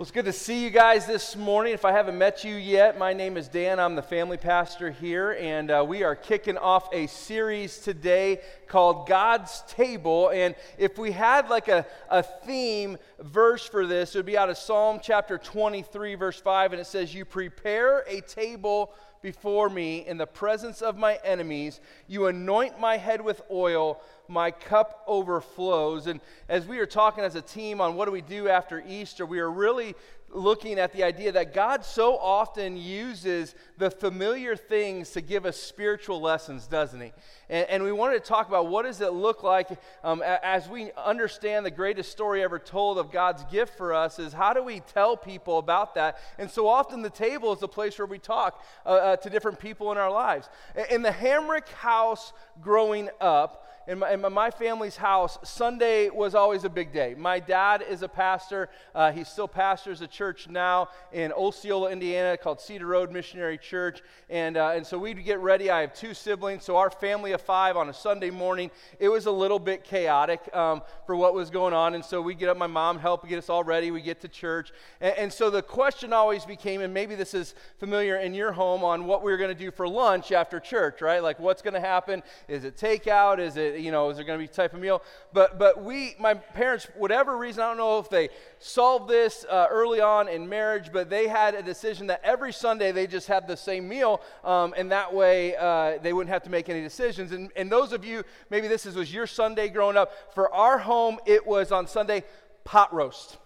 Well, it's good to see you guys this morning. If I haven't met you yet, my name is Dan. I'm the family pastor here, and uh, we are kicking off a series today called God's Table. And if we had like a, a theme verse for this, it would be out of Psalm chapter 23, verse 5, and it says, You prepare a table before me in the presence of my enemies, you anoint my head with oil my cup overflows. And as we are talking as a team on what do we do after Easter, we are really looking at the idea that God so often uses the familiar things to give us spiritual lessons, doesn't He? And, and we wanted to talk about what does it look like um, as we understand the greatest story ever told of God's gift for us is how do we tell people about that? And so often the table is the place where we talk uh, uh, to different people in our lives. In the Hamrick house growing up, in my, in my, family's house, Sunday was always a big day. My dad is a pastor. Uh, he still pastors a church now in Osceola, Indiana, called Cedar Road Missionary Church. And, uh, and so we'd get ready. I have two siblings, so our family of five on a Sunday morning, it was a little bit chaotic um, for what was going on. And so we get up, my mom helped get us all ready. We get to church. And, and so the question always became, and maybe this is familiar in your home, on what we're going to do for lunch after church, right? Like what's going to happen? Is it takeout? Is it you know, is there going to be type of meal? But, but we, my parents, whatever reason, I don't know if they solved this uh, early on in marriage, but they had a decision that every Sunday they just had the same meal, um, and that way uh, they wouldn't have to make any decisions. And, and those of you, maybe this is, was your Sunday growing up, for our home, it was on Sunday pot roast.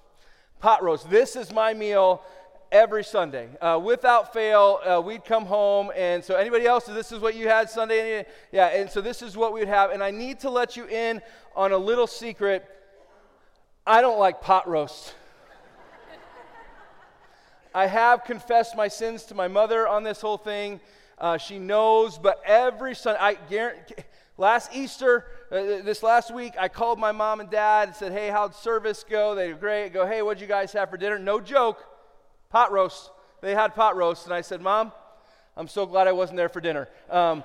Pot roast. This is my meal every Sunday. Uh, without fail, uh, we'd come home, and so anybody else, this is what you had Sunday? Yeah, and so this is what we would have. And I need to let you in on a little secret. I don't like pot roast. I have confessed my sins to my mother on this whole thing. Uh, she knows, but every Sunday, I guarantee. Last Easter, uh, this last week, I called my mom and dad and said, Hey, how'd service go? They were great. I go, Hey, what'd you guys have for dinner? No joke pot roast. They had pot roast, and I said, Mom, I'm so glad I wasn't there for dinner. Um,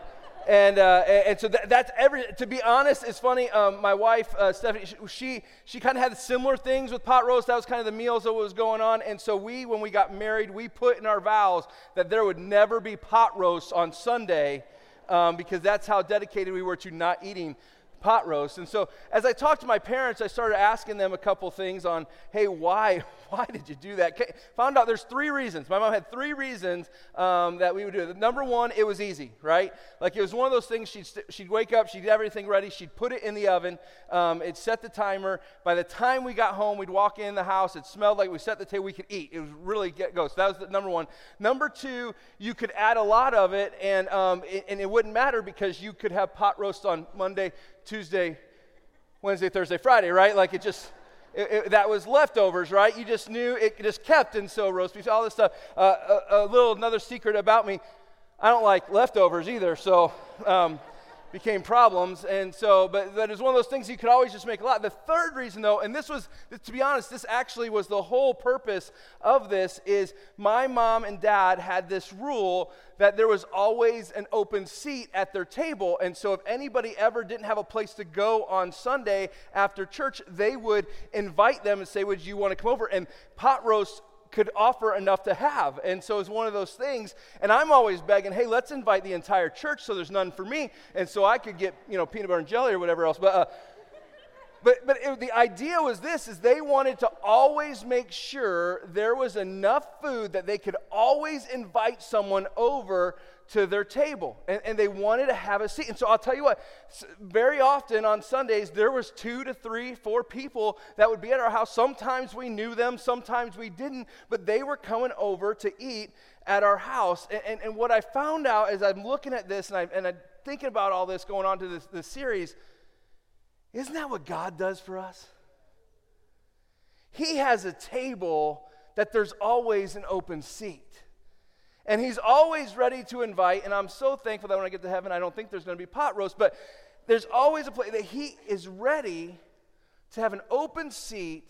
and, uh, and so that, that's every, to be honest, it's funny. Um, my wife, uh, Stephanie, she, she kind of had similar things with pot roast. That was kind of the meals that was going on. And so we, when we got married, we put in our vows that there would never be pot roast on Sunday um, because that's how dedicated we were to not eating pot roast. And so as I talked to my parents, I started asking them a couple things on, hey, why, why did you do that? Found out there's three reasons. My mom had three reasons um, that we would do it. Number one, it was easy, right? Like it was one of those things. She'd st- she'd wake up, she'd have everything ready, she'd put it in the oven. Um, it set the timer. By the time we got home, we'd walk in the house. It smelled like we set the table. We could eat. It was really get go. So that was the number one. Number two, you could add a lot of it, and um, it, and it wouldn't matter because you could have pot roast on Monday, Tuesday, Wednesday, Thursday, Friday, right? Like it just it, it, that was leftovers, right? You just knew it just kept, and so roast beef, all this stuff. Uh, a, a, little another secret about me: I don't like leftovers either, so. Um, became problems. And so, but that is one of those things you could always just make a lot. The third reason, though, and this was, to be honest, this actually was the whole purpose of this, is my mom and dad had this rule that there was always an open seat at their table. And so, if anybody ever didn't have a place to go on Sunday after church, they would invite them and say, Would you want to come over? And pot roast could offer enough to have. And so it's one of those things. And I'm always begging, hey, let's invite the entire church so there's none for me. And so I could get, you know, peanut butter and jelly or whatever else. But, uh, but, but it, the idea was this is they wanted to always make sure there was enough food that they could always invite someone over to their table and, and, they wanted to have a seat. And so i'll tell you what very often on sundays there was two to three four people that would be at our house. Sometimes we knew them sometimes we didn't but they were coming over to eat at our house. And, and, and what i found out as i'm looking at this and, I, and i'm thinking about all this going on to this, this series isn't that what god does for us? He has a table that there's always an open seat and he's always ready to invite. And I'm so thankful that when I get to heaven, I don't think there's going to be pot roast, but there's always a place that he is ready to have an open seat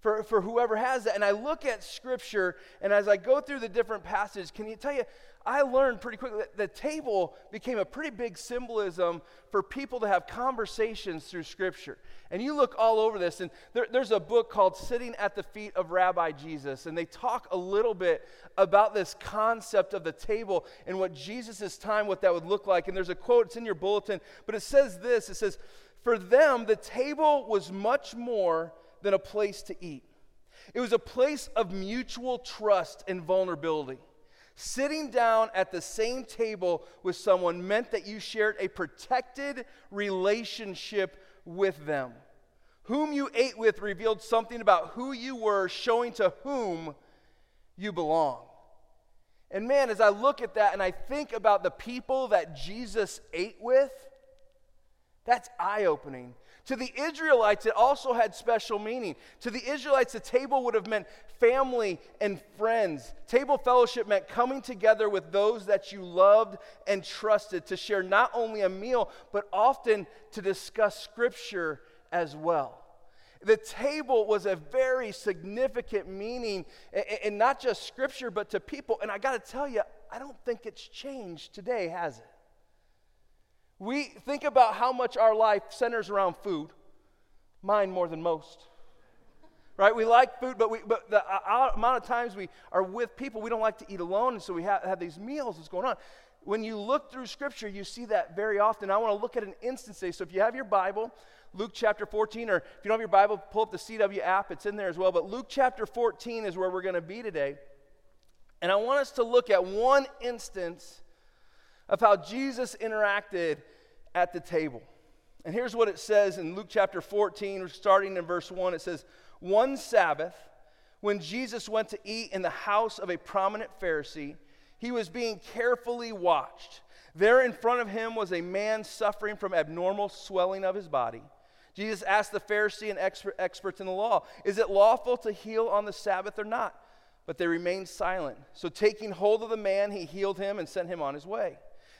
for, for whoever has that. And I look at Scripture, and as I go through the different passages, can you tell you, I learned pretty quickly that the table became a pretty big symbolism for people to have conversations through Scripture. And you look all over this, and there, there's a book called Sitting at the Feet of Rabbi Jesus, and they talk a little bit about this concept of the table and what Jesus' time, what that would look like. And there's a quote, it's in your bulletin, but it says this it says, For them, the table was much more than a place to eat, it was a place of mutual trust and vulnerability. Sitting down at the same table with someone meant that you shared a protected relationship with them. Whom you ate with revealed something about who you were, showing to whom you belong. And man, as I look at that and I think about the people that Jesus ate with, that's eye opening. To the Israelites, it also had special meaning. To the Israelites, the table would have meant family and friends. Table fellowship meant coming together with those that you loved and trusted to share not only a meal, but often to discuss scripture as well. The table was a very significant meaning, and not just scripture, but to people. And I got to tell you, I don't think it's changed today, has it? We think about how much our life centers around food, mine more than most. Right? We like food, but, we, but the uh, amount of times we are with people, we don't like to eat alone, and so we have, have these meals that's going on. When you look through Scripture, you see that very often. I want to look at an instance today. So if you have your Bible, Luke chapter 14, or if you don't have your Bible, pull up the CW app, it's in there as well. But Luke chapter 14 is where we're going to be today. And I want us to look at one instance of how Jesus interacted at the table. And here's what it says in Luke chapter 14, starting in verse 1. It says, One Sabbath, when Jesus went to eat in the house of a prominent Pharisee, he was being carefully watched. There in front of him was a man suffering from abnormal swelling of his body. Jesus asked the Pharisee and expert, experts in the law, Is it lawful to heal on the Sabbath or not? But they remained silent. So, taking hold of the man, he healed him and sent him on his way.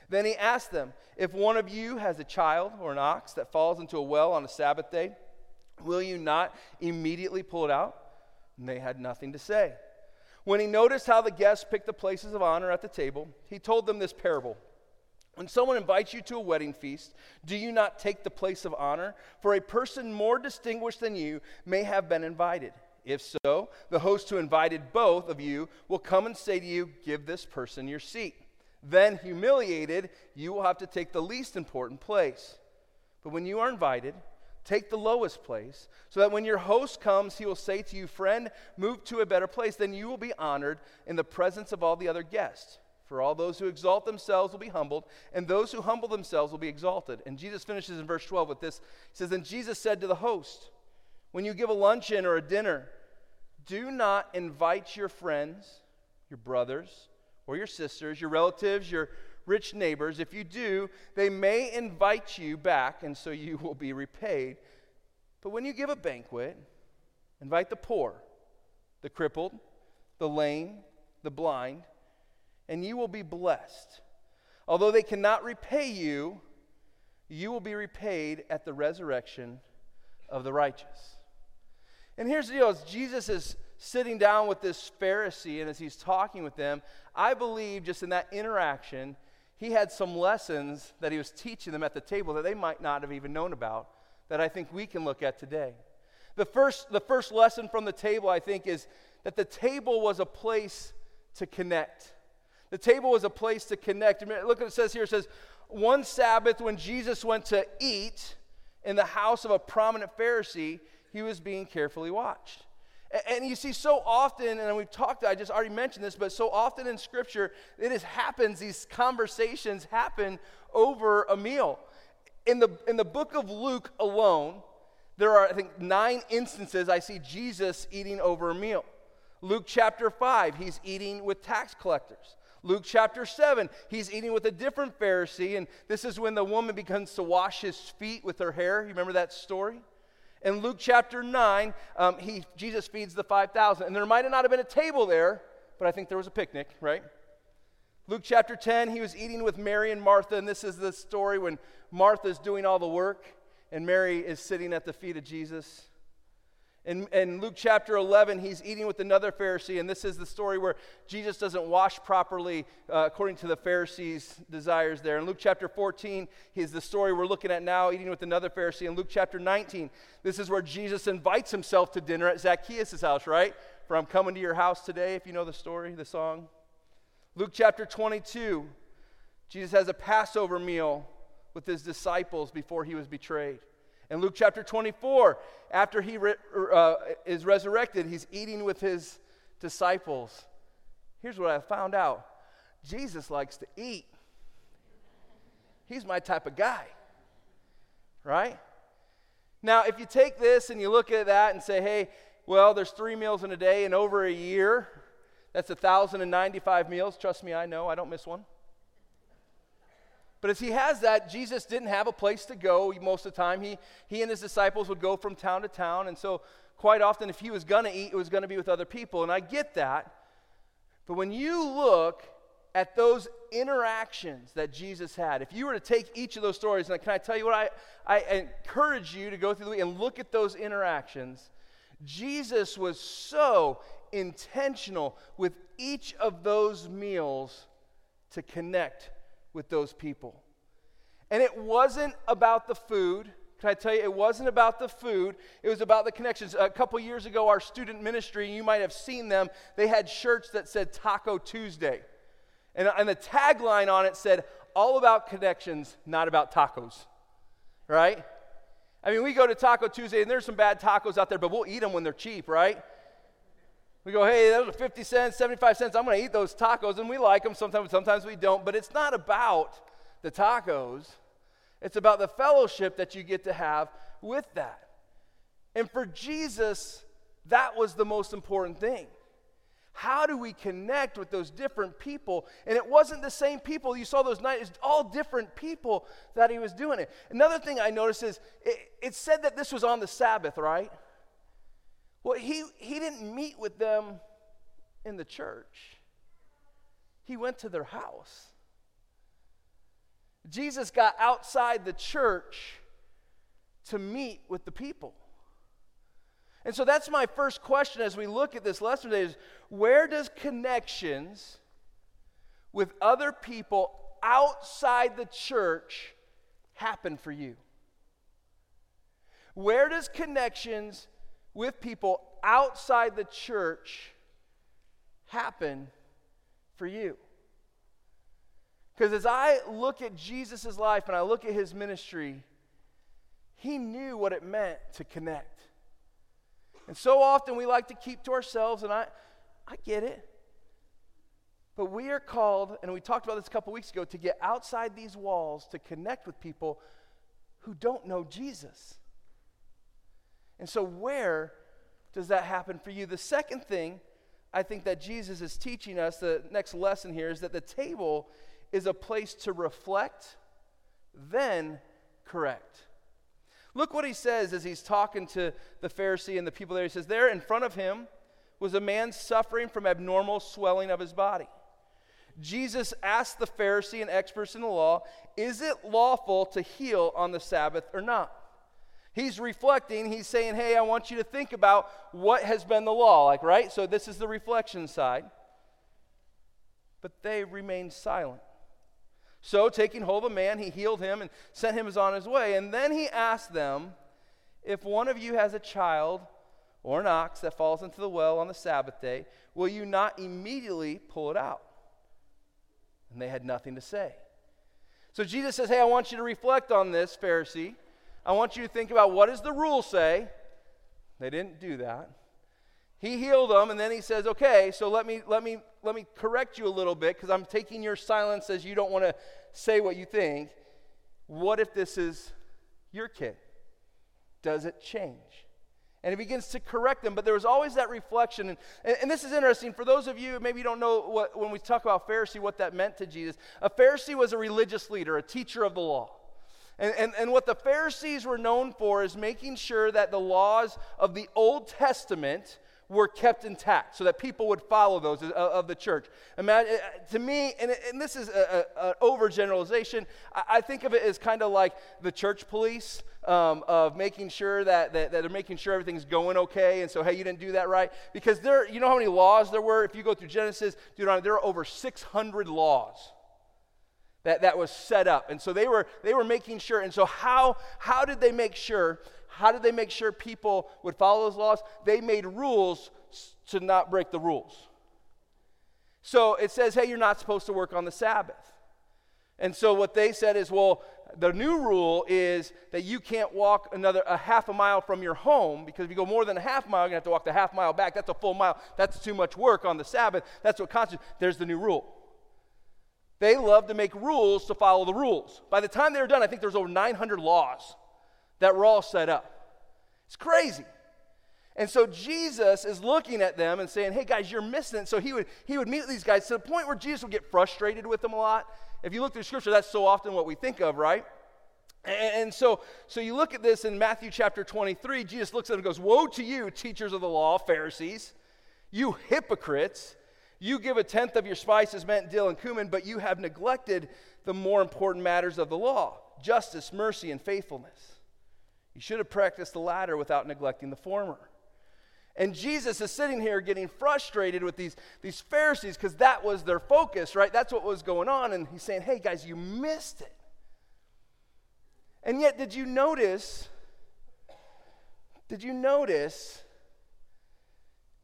Then he asked them, If one of you has a child or an ox that falls into a well on a Sabbath day, will you not immediately pull it out? And they had nothing to say. When he noticed how the guests picked the places of honor at the table, he told them this parable. When someone invites you to a wedding feast, do you not take the place of honor? For a person more distinguished than you may have been invited. If so, the host who invited both of you will come and say to you, Give this person your seat. Then, humiliated, you will have to take the least important place. But when you are invited, take the lowest place, so that when your host comes, he will say to you, Friend, move to a better place. Then you will be honored in the presence of all the other guests. For all those who exalt themselves will be humbled, and those who humble themselves will be exalted. And Jesus finishes in verse 12 with this He says, Then Jesus said to the host, When you give a luncheon or a dinner, do not invite your friends, your brothers, or your sisters, your relatives, your rich neighbors. If you do, they may invite you back, and so you will be repaid. But when you give a banquet, invite the poor, the crippled, the lame, the blind, and you will be blessed. Although they cannot repay you, you will be repaid at the resurrection of the righteous. And here's the deal: Jesus is sitting down with this Pharisee and as he's talking with them, I believe just in that interaction, he had some lessons that he was teaching them at the table that they might not have even known about that I think we can look at today. The first, the first lesson from the table, I think, is that the table was a place to connect. The table was a place to connect. Look what it says here. It says, one Sabbath when Jesus went to eat in the house of a prominent Pharisee, he was being carefully watched. And you see, so often, and we've talked, I just already mentioned this, but so often in Scripture, it is happens, these conversations happen over a meal. In the, in the book of Luke alone, there are, I think, nine instances I see Jesus eating over a meal. Luke chapter 5, he's eating with tax collectors. Luke chapter 7, he's eating with a different Pharisee, and this is when the woman begins to wash his feet with her hair. You remember that story? In Luke chapter 9, um, he, Jesus feeds the 5,000. And there might not have been a table there, but I think there was a picnic, right? Luke chapter 10, he was eating with Mary and Martha, and this is the story when Martha's doing all the work and Mary is sitting at the feet of Jesus. In, in, Luke chapter 11, he's eating with another Pharisee, and this is the story where Jesus doesn't wash properly uh, according to the Pharisees' desires there. In Luke chapter 14, he's the story we're looking at now, eating with another Pharisee. In Luke chapter 19, this is where Jesus invites himself to dinner at Zacchaeus' house, right? For I'm coming to your house today, if you know the story, the song. Luke chapter 22, Jesus has a Passover meal with his disciples before he was betrayed. In Luke chapter 24, after he re- uh, is resurrected, he's eating with his disciples. Here's what I found out Jesus likes to eat. He's my type of guy, right? Now, if you take this and you look at that and say, hey, well, there's three meals in a day, and over a year, that's 1,095 meals. Trust me, I know, I don't miss one. But as he has that, Jesus didn't have a place to go most of the time. He, he and his disciples would go from town to town. And so, quite often, if he was going to eat, it was going to be with other people. And I get that. But when you look at those interactions that Jesus had, if you were to take each of those stories, and can I tell you what? I, I encourage you to go through the week and look at those interactions. Jesus was so intentional with each of those meals to connect with those people. And it wasn't about the food. Can I tell you, it wasn't about the food, it was about the connections. A couple years ago, our student ministry, you might have seen them, they had shirts that said Taco Tuesday. And, and the tagline on it said, All about connections, not about tacos. Right? I mean, we go to Taco Tuesday, and there's some bad tacos out there, but we'll eat them when they're cheap, right? We go, hey, those are 50 cents, 75 cents. I'm going to eat those tacos. And we like them sometimes, sometimes we don't. But it's not about the tacos, it's about the fellowship that you get to have with that. And for Jesus, that was the most important thing. How do we connect with those different people? And it wasn't the same people. You saw those nights, it's all different people that he was doing it. Another thing I noticed is it, it said that this was on the Sabbath, right? Well, he, he didn't meet with them in the church, he went to their house. Jesus got outside the church to meet with the people. And so that's my first question as we look at this lesson today is where does connections with other people outside the church happen for you? Where does connections with people outside the church happen for you? Because as I look at Jesus' life and I look at his ministry, he knew what it meant to connect. And so often we like to keep to ourselves, and I, I get it. But we are called, and we talked about this a couple weeks ago, to get outside these walls to connect with people who don't know Jesus. And so, where does that happen for you? The second thing I think that Jesus is teaching us, the next lesson here, is that the table is a place to reflect, then correct. Look what he says as he's talking to the Pharisee and the people there. He says, There in front of him was a man suffering from abnormal swelling of his body. Jesus asked the Pharisee and experts in the law, Is it lawful to heal on the Sabbath or not? He's reflecting, he's saying, Hey, I want you to think about what has been the law. Like, right? So this is the reflection side. But they remained silent. So, taking hold of a man, he healed him and sent him on his way. And then he asked them, If one of you has a child or an ox that falls into the well on the Sabbath day, will you not immediately pull it out? And they had nothing to say. So Jesus says, Hey, I want you to reflect on this, Pharisee. I want you to think about what does the rule say? They didn't do that. He healed them, and then he says, Okay, so let me let me let me correct you a little bit because I'm taking your silence as you don't want to say what you think. What if this is your kid? Does it change? And he begins to correct them, but there was always that reflection. And, and, and, this is interesting. For those of you, maybe you don't know what, when we talk about Pharisee, what that meant to Jesus. A Pharisee was a religious leader, a teacher of the law. And, and, and what the Pharisees were known for is making sure that the laws of the Old Testament were kept intact so that people would follow those of, the church. Imagine, uh, to me, and, and this is an overgeneralization, I, I think of it as kind of like the church police. Um, of making sure that, that, that, they're making sure everything's going okay. And so, hey, you didn't do that right. Because there, you know how many laws there were? If you go through Genesis, Deuteronomy, there are over 600 laws that, that was set up. And so they were, they were making sure. And so, how, how did they make sure how did they make sure people would follow those laws? They made rules to not break the rules. So it says, hey, you're not supposed to work on the Sabbath. And so what they said is, well, the new rule is that you can't walk another a half a mile from your home because if you go more than a half mile, you're gonna have to walk the half mile back. That's a full mile. That's too much work on the Sabbath. That's what constitutes. There's the new rule. They love to make rules to follow the rules. By the time they were done, I think there's over 900 laws that were all set up. It's crazy. And so Jesus is looking at them and saying, Hey guys, you're missing it. So he would, he would meet these guys to the point where Jesus would get frustrated with them a lot. If you look through scripture, that's so often what we think of, right? And, so, so you look at this in Matthew chapter 23, Jesus looks at them and goes, Woe to you, teachers of the law, Pharisees, you hypocrites! You give a tenth of your spices, mint, dill, and cumin, but you have neglected the more important matters of the law justice, mercy, and faithfulness. You should have practiced the latter without neglecting the former. And Jesus is sitting here getting frustrated with these, these Pharisees because that was their focus, right? That's what was going on. And he's saying, hey, guys, you missed it. And yet, did you notice? Did you notice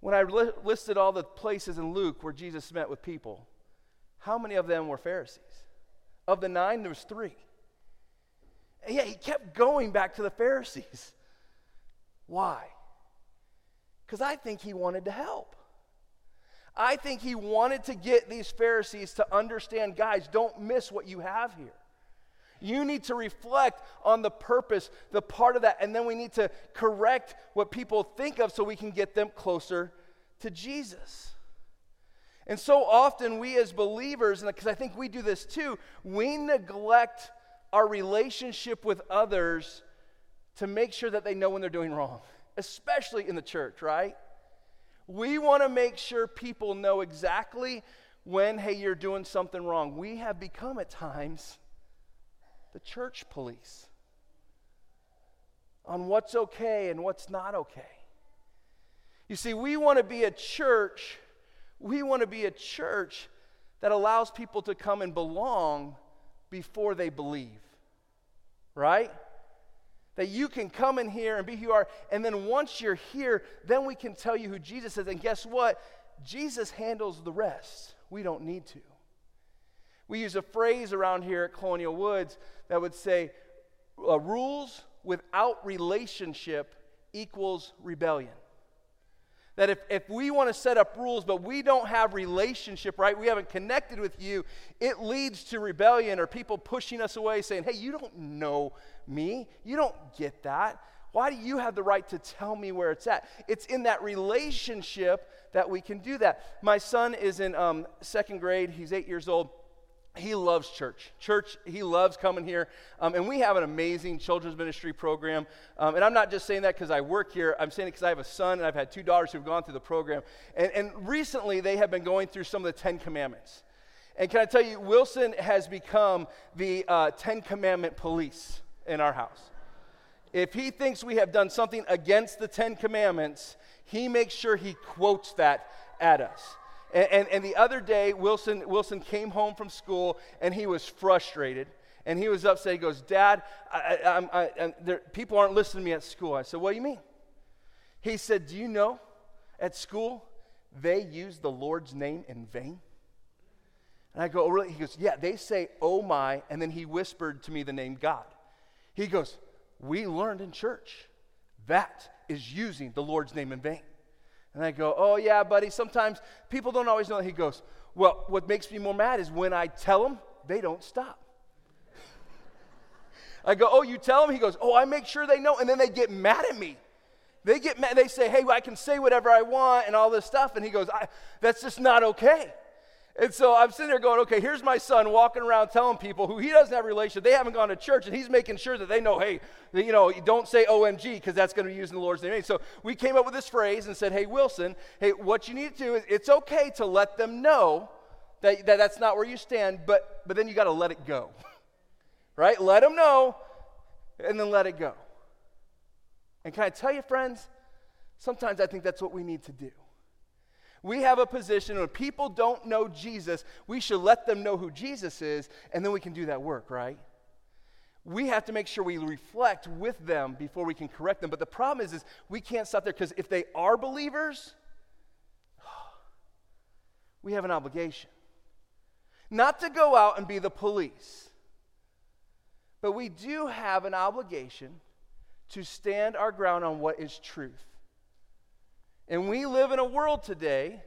when I li- listed all the places in Luke where Jesus met with people? How many of them were Pharisees? Of the nine, there was three. And yet he kept going back to the Pharisees. Why? Because I think he wanted to help. I think he wanted to get these Pharisees to understand guys, don't miss what you have here. You need to reflect on the purpose, the part of that, and then we need to correct what people think of so we can get them closer to Jesus. And so often, we as believers, and because I think we do this too, we neglect our relationship with others to make sure that they know when they're doing wrong, especially in the church, right? We want to make sure people know exactly when, hey, you're doing something wrong. We have become at times the church police on what's okay and what's not okay. You see, we want to be a church, we want to be a church that allows people to come and belong before they believe right? That you can come in here and be who you are, and then once you're here, then we can tell you who Jesus is. And guess what? Jesus handles the rest. We don't need to. We use a phrase around here at Colonial Woods that would say, uh, rules without relationship equals rebellion. That if, if we want to set up rules, but we don't have relationship, right? We haven't connected with you, it leads to rebellion or people pushing us away saying, hey, you don't know me. You don't get that. Why do you have the right to tell me where it's at? It's in that relationship that we can do that. My son is in um, second grade, he's eight years old he loves church. Church, he loves coming here. Um, and we have an amazing children's ministry program. Um, and I'm not just saying that because I work here, I'm saying it because I have a son and I've had two daughters who've gone through the program. And, and recently, they have been going through some of the Ten Commandments. And can I tell you, Wilson has become the uh, Ten Commandment police in our house. If he thinks we have done something against the Ten Commandments, he makes sure he quotes that at us. And, and, and, the other day, Wilson, Wilson came home from school and he was frustrated. And he was upset. He goes, Dad, I, I, I, there, people aren't listening to me at school. I said, What do you mean? He said, Do you know at school they use the Lord's name in vain? And I go, Oh, really? He goes, Yeah, they say, Oh my. And then he whispered to me the name God. He goes, We learned in church that is using the Lord's name in vain. And I go, Oh, yeah, buddy, sometimes people don't always know. He goes, Well, what makes me more mad is when I tell them, they don't stop. I go, Oh, you tell them? He goes, Oh, I make sure they know. And then they get mad at me. They get mad. They say, Hey, I can say whatever I want and all this stuff. And he goes, That's just not okay. And so I'm sitting there going, okay, here's my son walking around telling people who he doesn't have a relationship, they haven't gone to church, and he's making sure that they know, hey, you know, don't say OMG because that's going to be used in the Lord's name. So we came up with this phrase and said, hey, Wilson, hey, what you need to do is it's okay to let them know that, that that's not where you stand, but, but then you got to let it go. right? Let them know and then let it go. And can I tell you, friends, sometimes I think that's what we need to do. We have a position when people don't know Jesus, we should let them know who Jesus is, and then we can do that work, right? We have to make sure we reflect with them before we can correct them. But the problem is, is we can't stop there because if they are believers, we have an obligation. Not to go out and be the police, but we do have an obligation to stand our ground on what is truth. And we live in a world today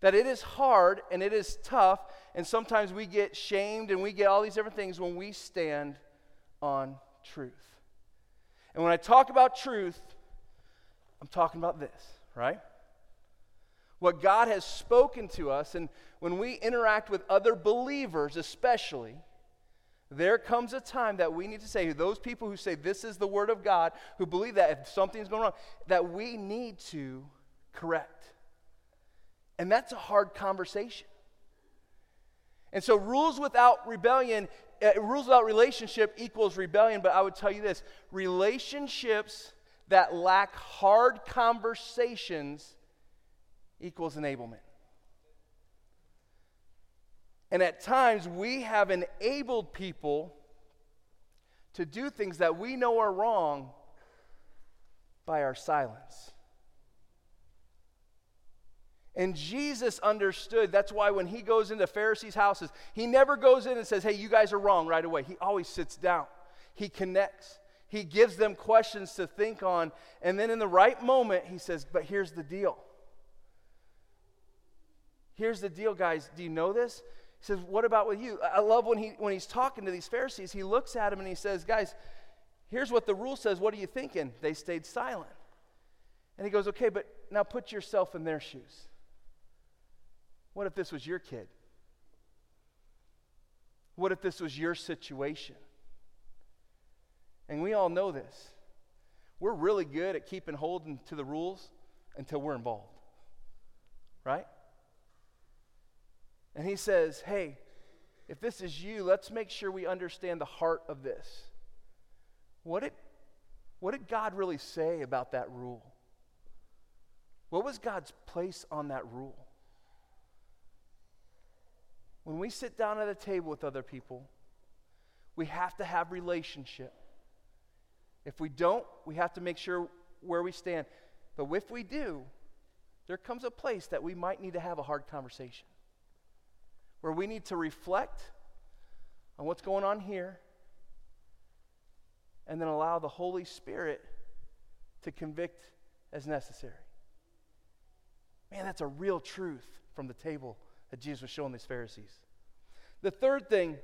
that it is hard and it is tough, and sometimes we get shamed and we get all these different things when we stand on truth. And when I talk about truth, I'm talking about this, right? What God has spoken to us, and when we interact with other believers, especially, there comes a time that we need to say, those people who say this is the word of God, who believe that if something's going wrong, that we need to correct. And that's a hard conversation. And so, rules without rebellion, uh, rules without relationship equals rebellion. But I would tell you this relationships that lack hard conversations equals enablement. And at times, we have enabled people to do things that we know are wrong by our silence. And Jesus understood. That's why when he goes into Pharisees' houses, he never goes in and says, Hey, you guys are wrong right away. He always sits down, he connects, he gives them questions to think on. And then in the right moment, he says, But here's the deal. Here's the deal, guys. Do you know this? He says, What about with you? I love when, he, when he's talking to these Pharisees, he looks at them and he says, Guys, here's what the rule says. What are you thinking? They stayed silent. And he goes, Okay, but now put yourself in their shoes. What if this was your kid? What if this was your situation? And we all know this. We're really good at keeping holding to the rules until we're involved. Right? And he says, hey, if this is you, let's make sure we understand the heart of this. What did, what did God really say about that rule? What was God's place on that rule? When we sit down at a table with other people, we have to have relationship. If we don't, we have to make sure where we stand. But if we do, there comes a place that we might need to have a hard conversation where we need to reflect on what's going on here and then allow the Holy Spirit to convict as necessary. Man, that's a real truth from the table that Jesus was showing these Pharisees. The third thing,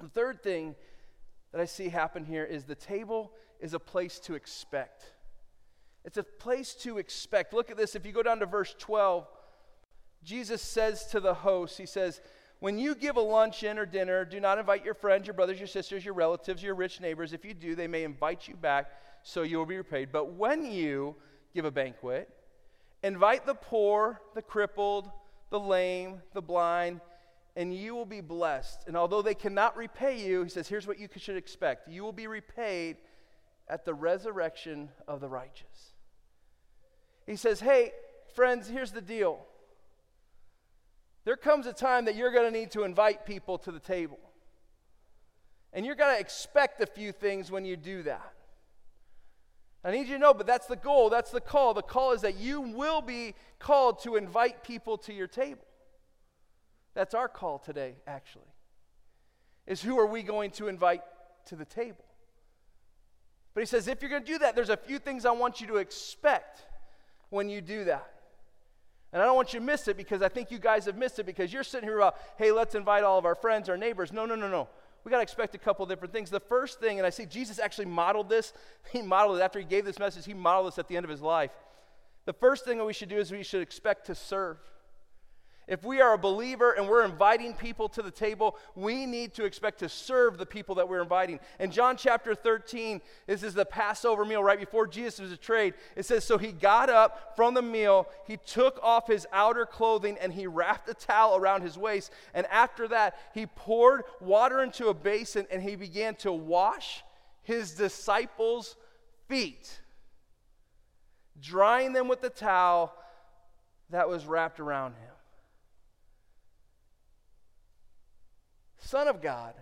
the third thing that I see happen here is the table is a place to expect. It's a place to expect. Look at this. If you go down to verse 12, Jesus says to the host, He says, When you give a luncheon or dinner, do not invite your friends, your brothers, your sisters, your relatives, your rich neighbors. If you do, they may invite you back, so you will be repaid. But when you give a banquet, invite the poor, the crippled, the lame, the blind, and you will be blessed. And although they cannot repay you, he says, here's what you should expect you will be repaid at the resurrection of the righteous. He says, hey, friends, here's the deal. There comes a time that you're going to need to invite people to the table. And you're going to expect a few things when you do that. I need you to know, but that's the goal, that's the call. The call is that you will be called to invite people to your table. That's our call today, actually. Is who are we going to invite to the table? But he says, if you're going to do that, there's a few things I want you to expect when you do that. And I don't want you to miss it because I think you guys have missed it because you're sitting here about, hey, let's invite all of our friends, our neighbors. No, no, no, no. We got to expect a couple different things. The first thing, and I see Jesus actually modeled this, he modeled it after he gave this message, he modeled this at the end of his life. The first thing that we should do is we should expect to serve. If we are a believer and we're inviting people to the table, we need to expect to serve the people that we're inviting. In John chapter 13, this is the Passover meal right before Jesus was betrayed. It says, So he got up from the meal, he took off his outer clothing, and he wrapped a towel around his waist. And after that, he poured water into a basin and he began to wash his disciples' feet, drying them with the towel that was wrapped around him. Son of God,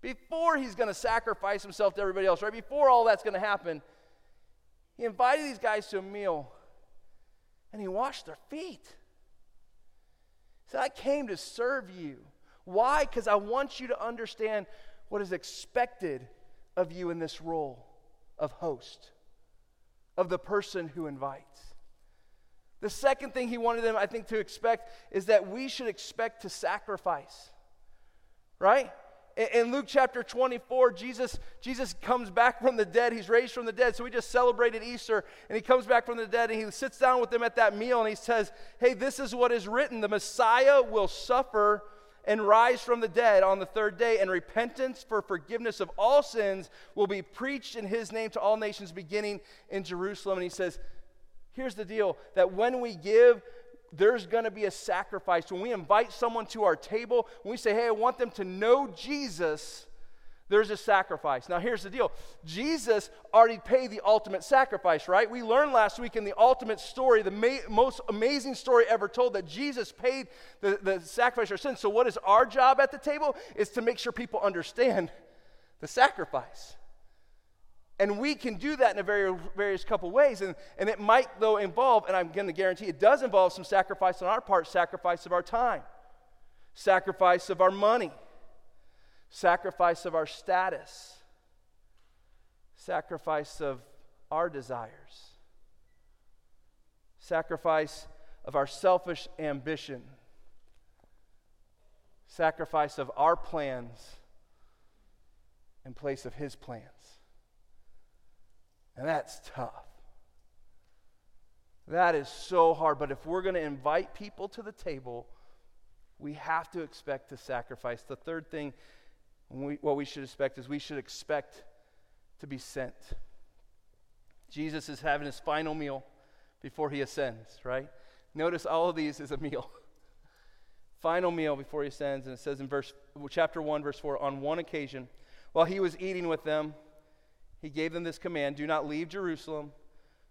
before he's going to sacrifice himself to everybody else, right before all that's going to happen, he invited these guys to a meal and he washed their feet. He said, I came to serve you. Why? Because I want you to understand what is expected of you in this role of host, of the person who invites. The second thing he wanted them, I think, to expect is that we should expect to sacrifice right? In Luke chapter 24, Jesus, Jesus comes back from the dead. He's raised from the dead. So we just celebrated Easter, and he comes back from the dead, and he sits down with them at that meal, and he says, Hey, this is what is written the Messiah will suffer and rise from the dead on the third day, and repentance for forgiveness of all sins will be preached in his name to all nations, beginning in Jerusalem. And he says, Here's the deal that when we give, there's going to be a sacrifice. When we invite someone to our table, when we say, hey, I want them to know Jesus, there's a sacrifice. Now, here's the deal Jesus already paid the ultimate sacrifice, right? We learned last week in the ultimate story, the ma- most amazing story ever told, that Jesus paid the, the sacrifice for sin. So, what is our job at the table? Is to make sure people understand the sacrifice. And we can do that in a very various couple ways. And, and it might, though, involve, and I'm going to guarantee it does involve some sacrifice on our part sacrifice of our time, sacrifice of our money, sacrifice of our status, sacrifice of our desires, sacrifice of our selfish ambition, sacrifice of our plans in place of His plans. And that's tough. That is so hard. But if we're going to invite people to the table, we have to expect to sacrifice. The third thing, we, what we should expect is we should expect to be sent. Jesus is having his final meal before he ascends, right? Notice all of these is a meal. final meal before he ascends, and it says in verse chapter 1, verse 4, on one occasion, while he was eating with them, he gave them this command Do not leave Jerusalem,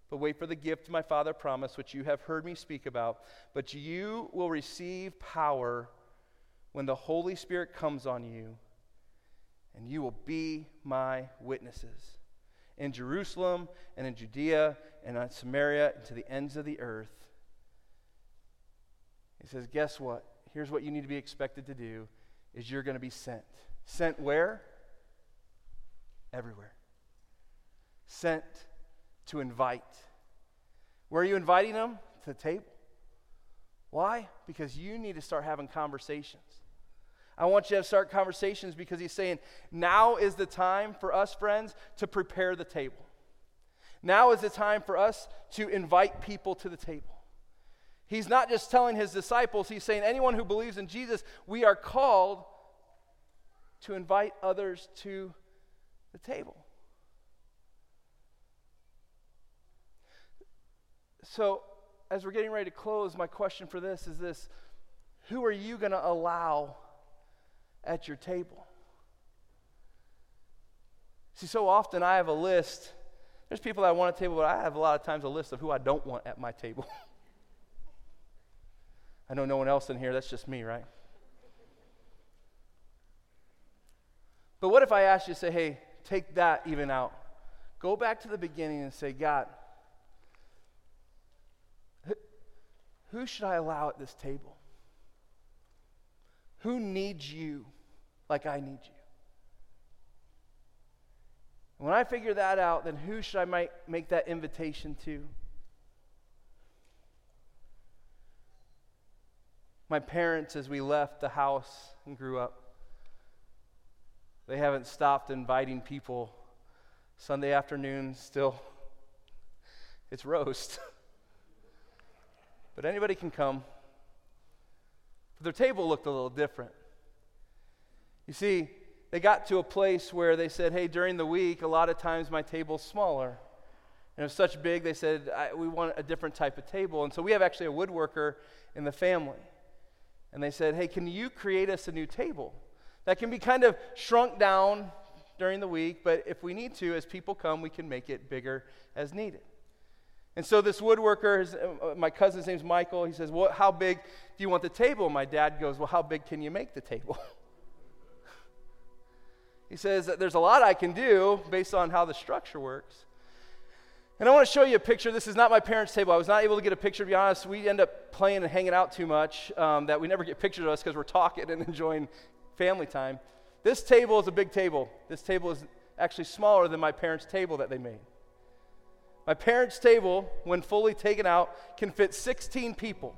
but wait for the gift my Father promised, which you have heard me speak about. But you will receive power when the Holy Spirit comes on you, and you will be my witnesses in Jerusalem and in Judea and in Samaria and to the ends of the earth. He says, Guess what? Here's what you need to be expected to do is you're going to be sent. Sent where? Everywhere sent to invite. Where are you inviting them? To the table. Why? Because you need to start having conversations. I want you to start conversations because he's saying now is the time for us, friends, to prepare the table. Now is the time for us to invite people to the table. He's not just telling his disciples, he's saying anyone who believes in Jesus, we are called to invite others to the table. So, as we're getting ready to close, my question for this is this Who are you going to allow at your table? See, so often I have a list. There's people I want at table, but I have a lot of times a list of who I don't want at my table. I know no one else in here, that's just me, right? But what if I asked you to say, hey, take that even out? Go back to the beginning and say, God, Who should I allow at this table? Who needs you like I need you? When I figure that out, then who should I make that invitation to? My parents, as we left the house and grew up, they haven't stopped inviting people. Sunday afternoon, still, it's roast. But anybody can come. But their table looked a little different. You see, they got to a place where they said, hey, during the week, a lot of times my table's smaller. And it was such big, they said, we want a different type of table. And so we have actually a woodworker in the family. And they said, hey, can you create us a new table that can be kind of shrunk down during the week, but if we need to, as people come, we can make it bigger as needed. And so this woodworker, his, uh, my cousin's name's Michael, he says, well, how big do you want the table? My dad goes, well, how big can you make the table? he says, there's a lot I can do based on how the structure works. And I want to show you a picture. This is not my parents' table. I was not able to get a picture, to be honest. We end up playing and hanging out too much um, that we never get pictures of us because we're talking and enjoying family time. This table is a big table. This table is actually smaller than my parents' table that they made. My parents' table, when fully taken out, can fit 16 people.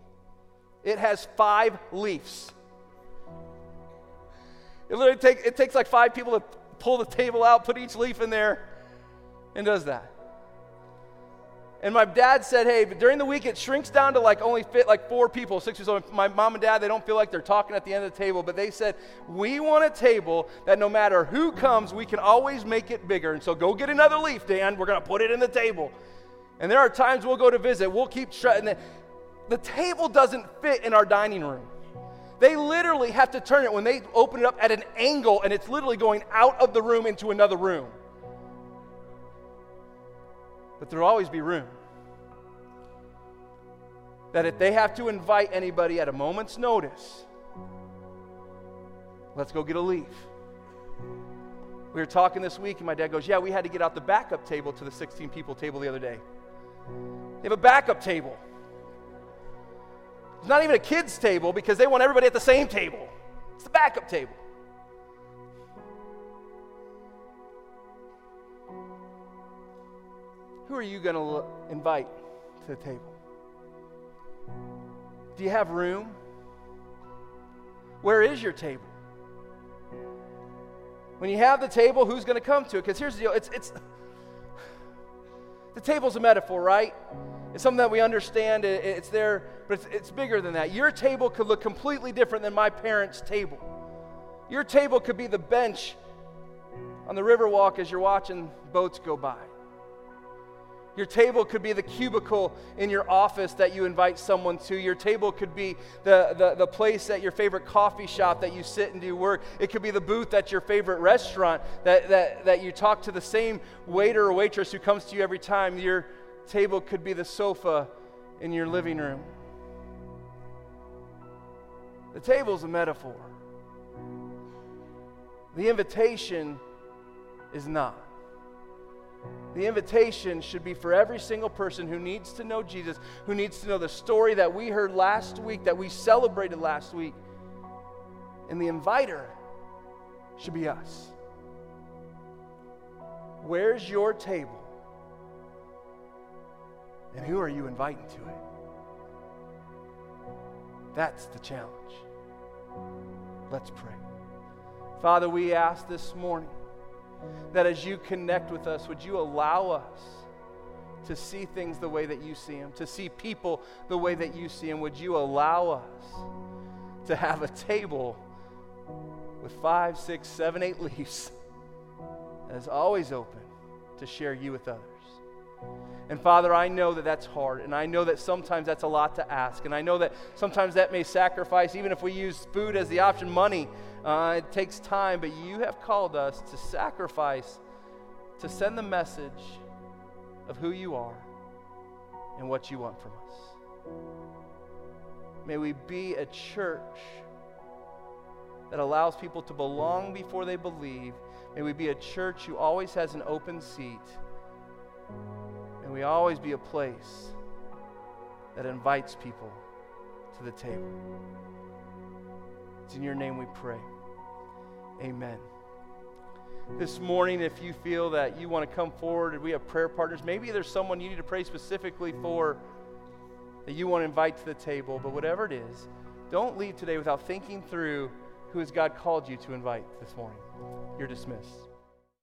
It has five leaves. It literally take, it takes like five people to pull the table out, put each leaf in there, and does that. And my dad said, hey, but during the week it shrinks down to like only fit like four people, six years old. My mom and dad, they don't feel like they're talking at the end of the table, but they said, we want a table that no matter who comes, we can always make it bigger. And so go get another leaf, Dan. We're going to put it in the table. And there are times we'll go to visit, we'll keep shutting it. The table doesn't fit in our dining room. They literally have to turn it when they open it up at an angle, and it's literally going out of the room into another room but there'll always be room. That if they have to invite anybody at a moment's notice, let's go get a leaf. We were talking this week, and my dad goes, Yeah, we had to get out the backup table to the 16 people table the other day. They have a backup table. It's not even a kids' table because they want everybody at the same table. It's the backup table. Who are you going to invite to the table? Do you have room? Where is your table? When you have the table, who's going to come to it? Because here's the deal it's, it's, the table's a metaphor, right? It's something that we understand. It's there, but it's, it's bigger than that. Your table could look completely different than my parents' table. Your table could be the bench on the river walk as you're watching boats go by. Your table could be the cubicle in your office that you invite someone to. Your table could be the, the, the, place at your favorite coffee shop that you sit and do work. It could be the booth at your favorite restaurant that, that, that you talk to the same waiter or waitress who comes to you every time. Your table could be the sofa in your living room. The table is a metaphor, the invitation is not. The invitation should be for every single person who needs to know Jesus, who needs to know the story that we heard last week, that we celebrated last week. And the inviter should be us. Where's your table? And who are you inviting to it? That's the challenge. Let's pray. Father, we ask this morning that as you connect with us, would you allow us to see things the way that you see them, to see people the way that you see them? Would you allow us to have a table with five, six, seven, eight leaves that is always open to share you with others? And Father, I know that that's hard, and I know that sometimes that's a lot to ask, and I know that sometimes that may sacrifice, even if we use food as the option, money. Uh, it takes time, but you have called us to sacrifice, to send the message of who you are and what you want from us. May we be a church that allows people to belong before they believe. May we be a church who always has an open seat and we always be a place that invites people to the table. It's in your name we pray. Amen. This morning, if you feel that you want to come forward we have prayer partners, maybe there's someone you need to pray specifically for that you want to invite to the table, but whatever it is, don't leave today without thinking through who has God called you to invite this morning. You're dismissed.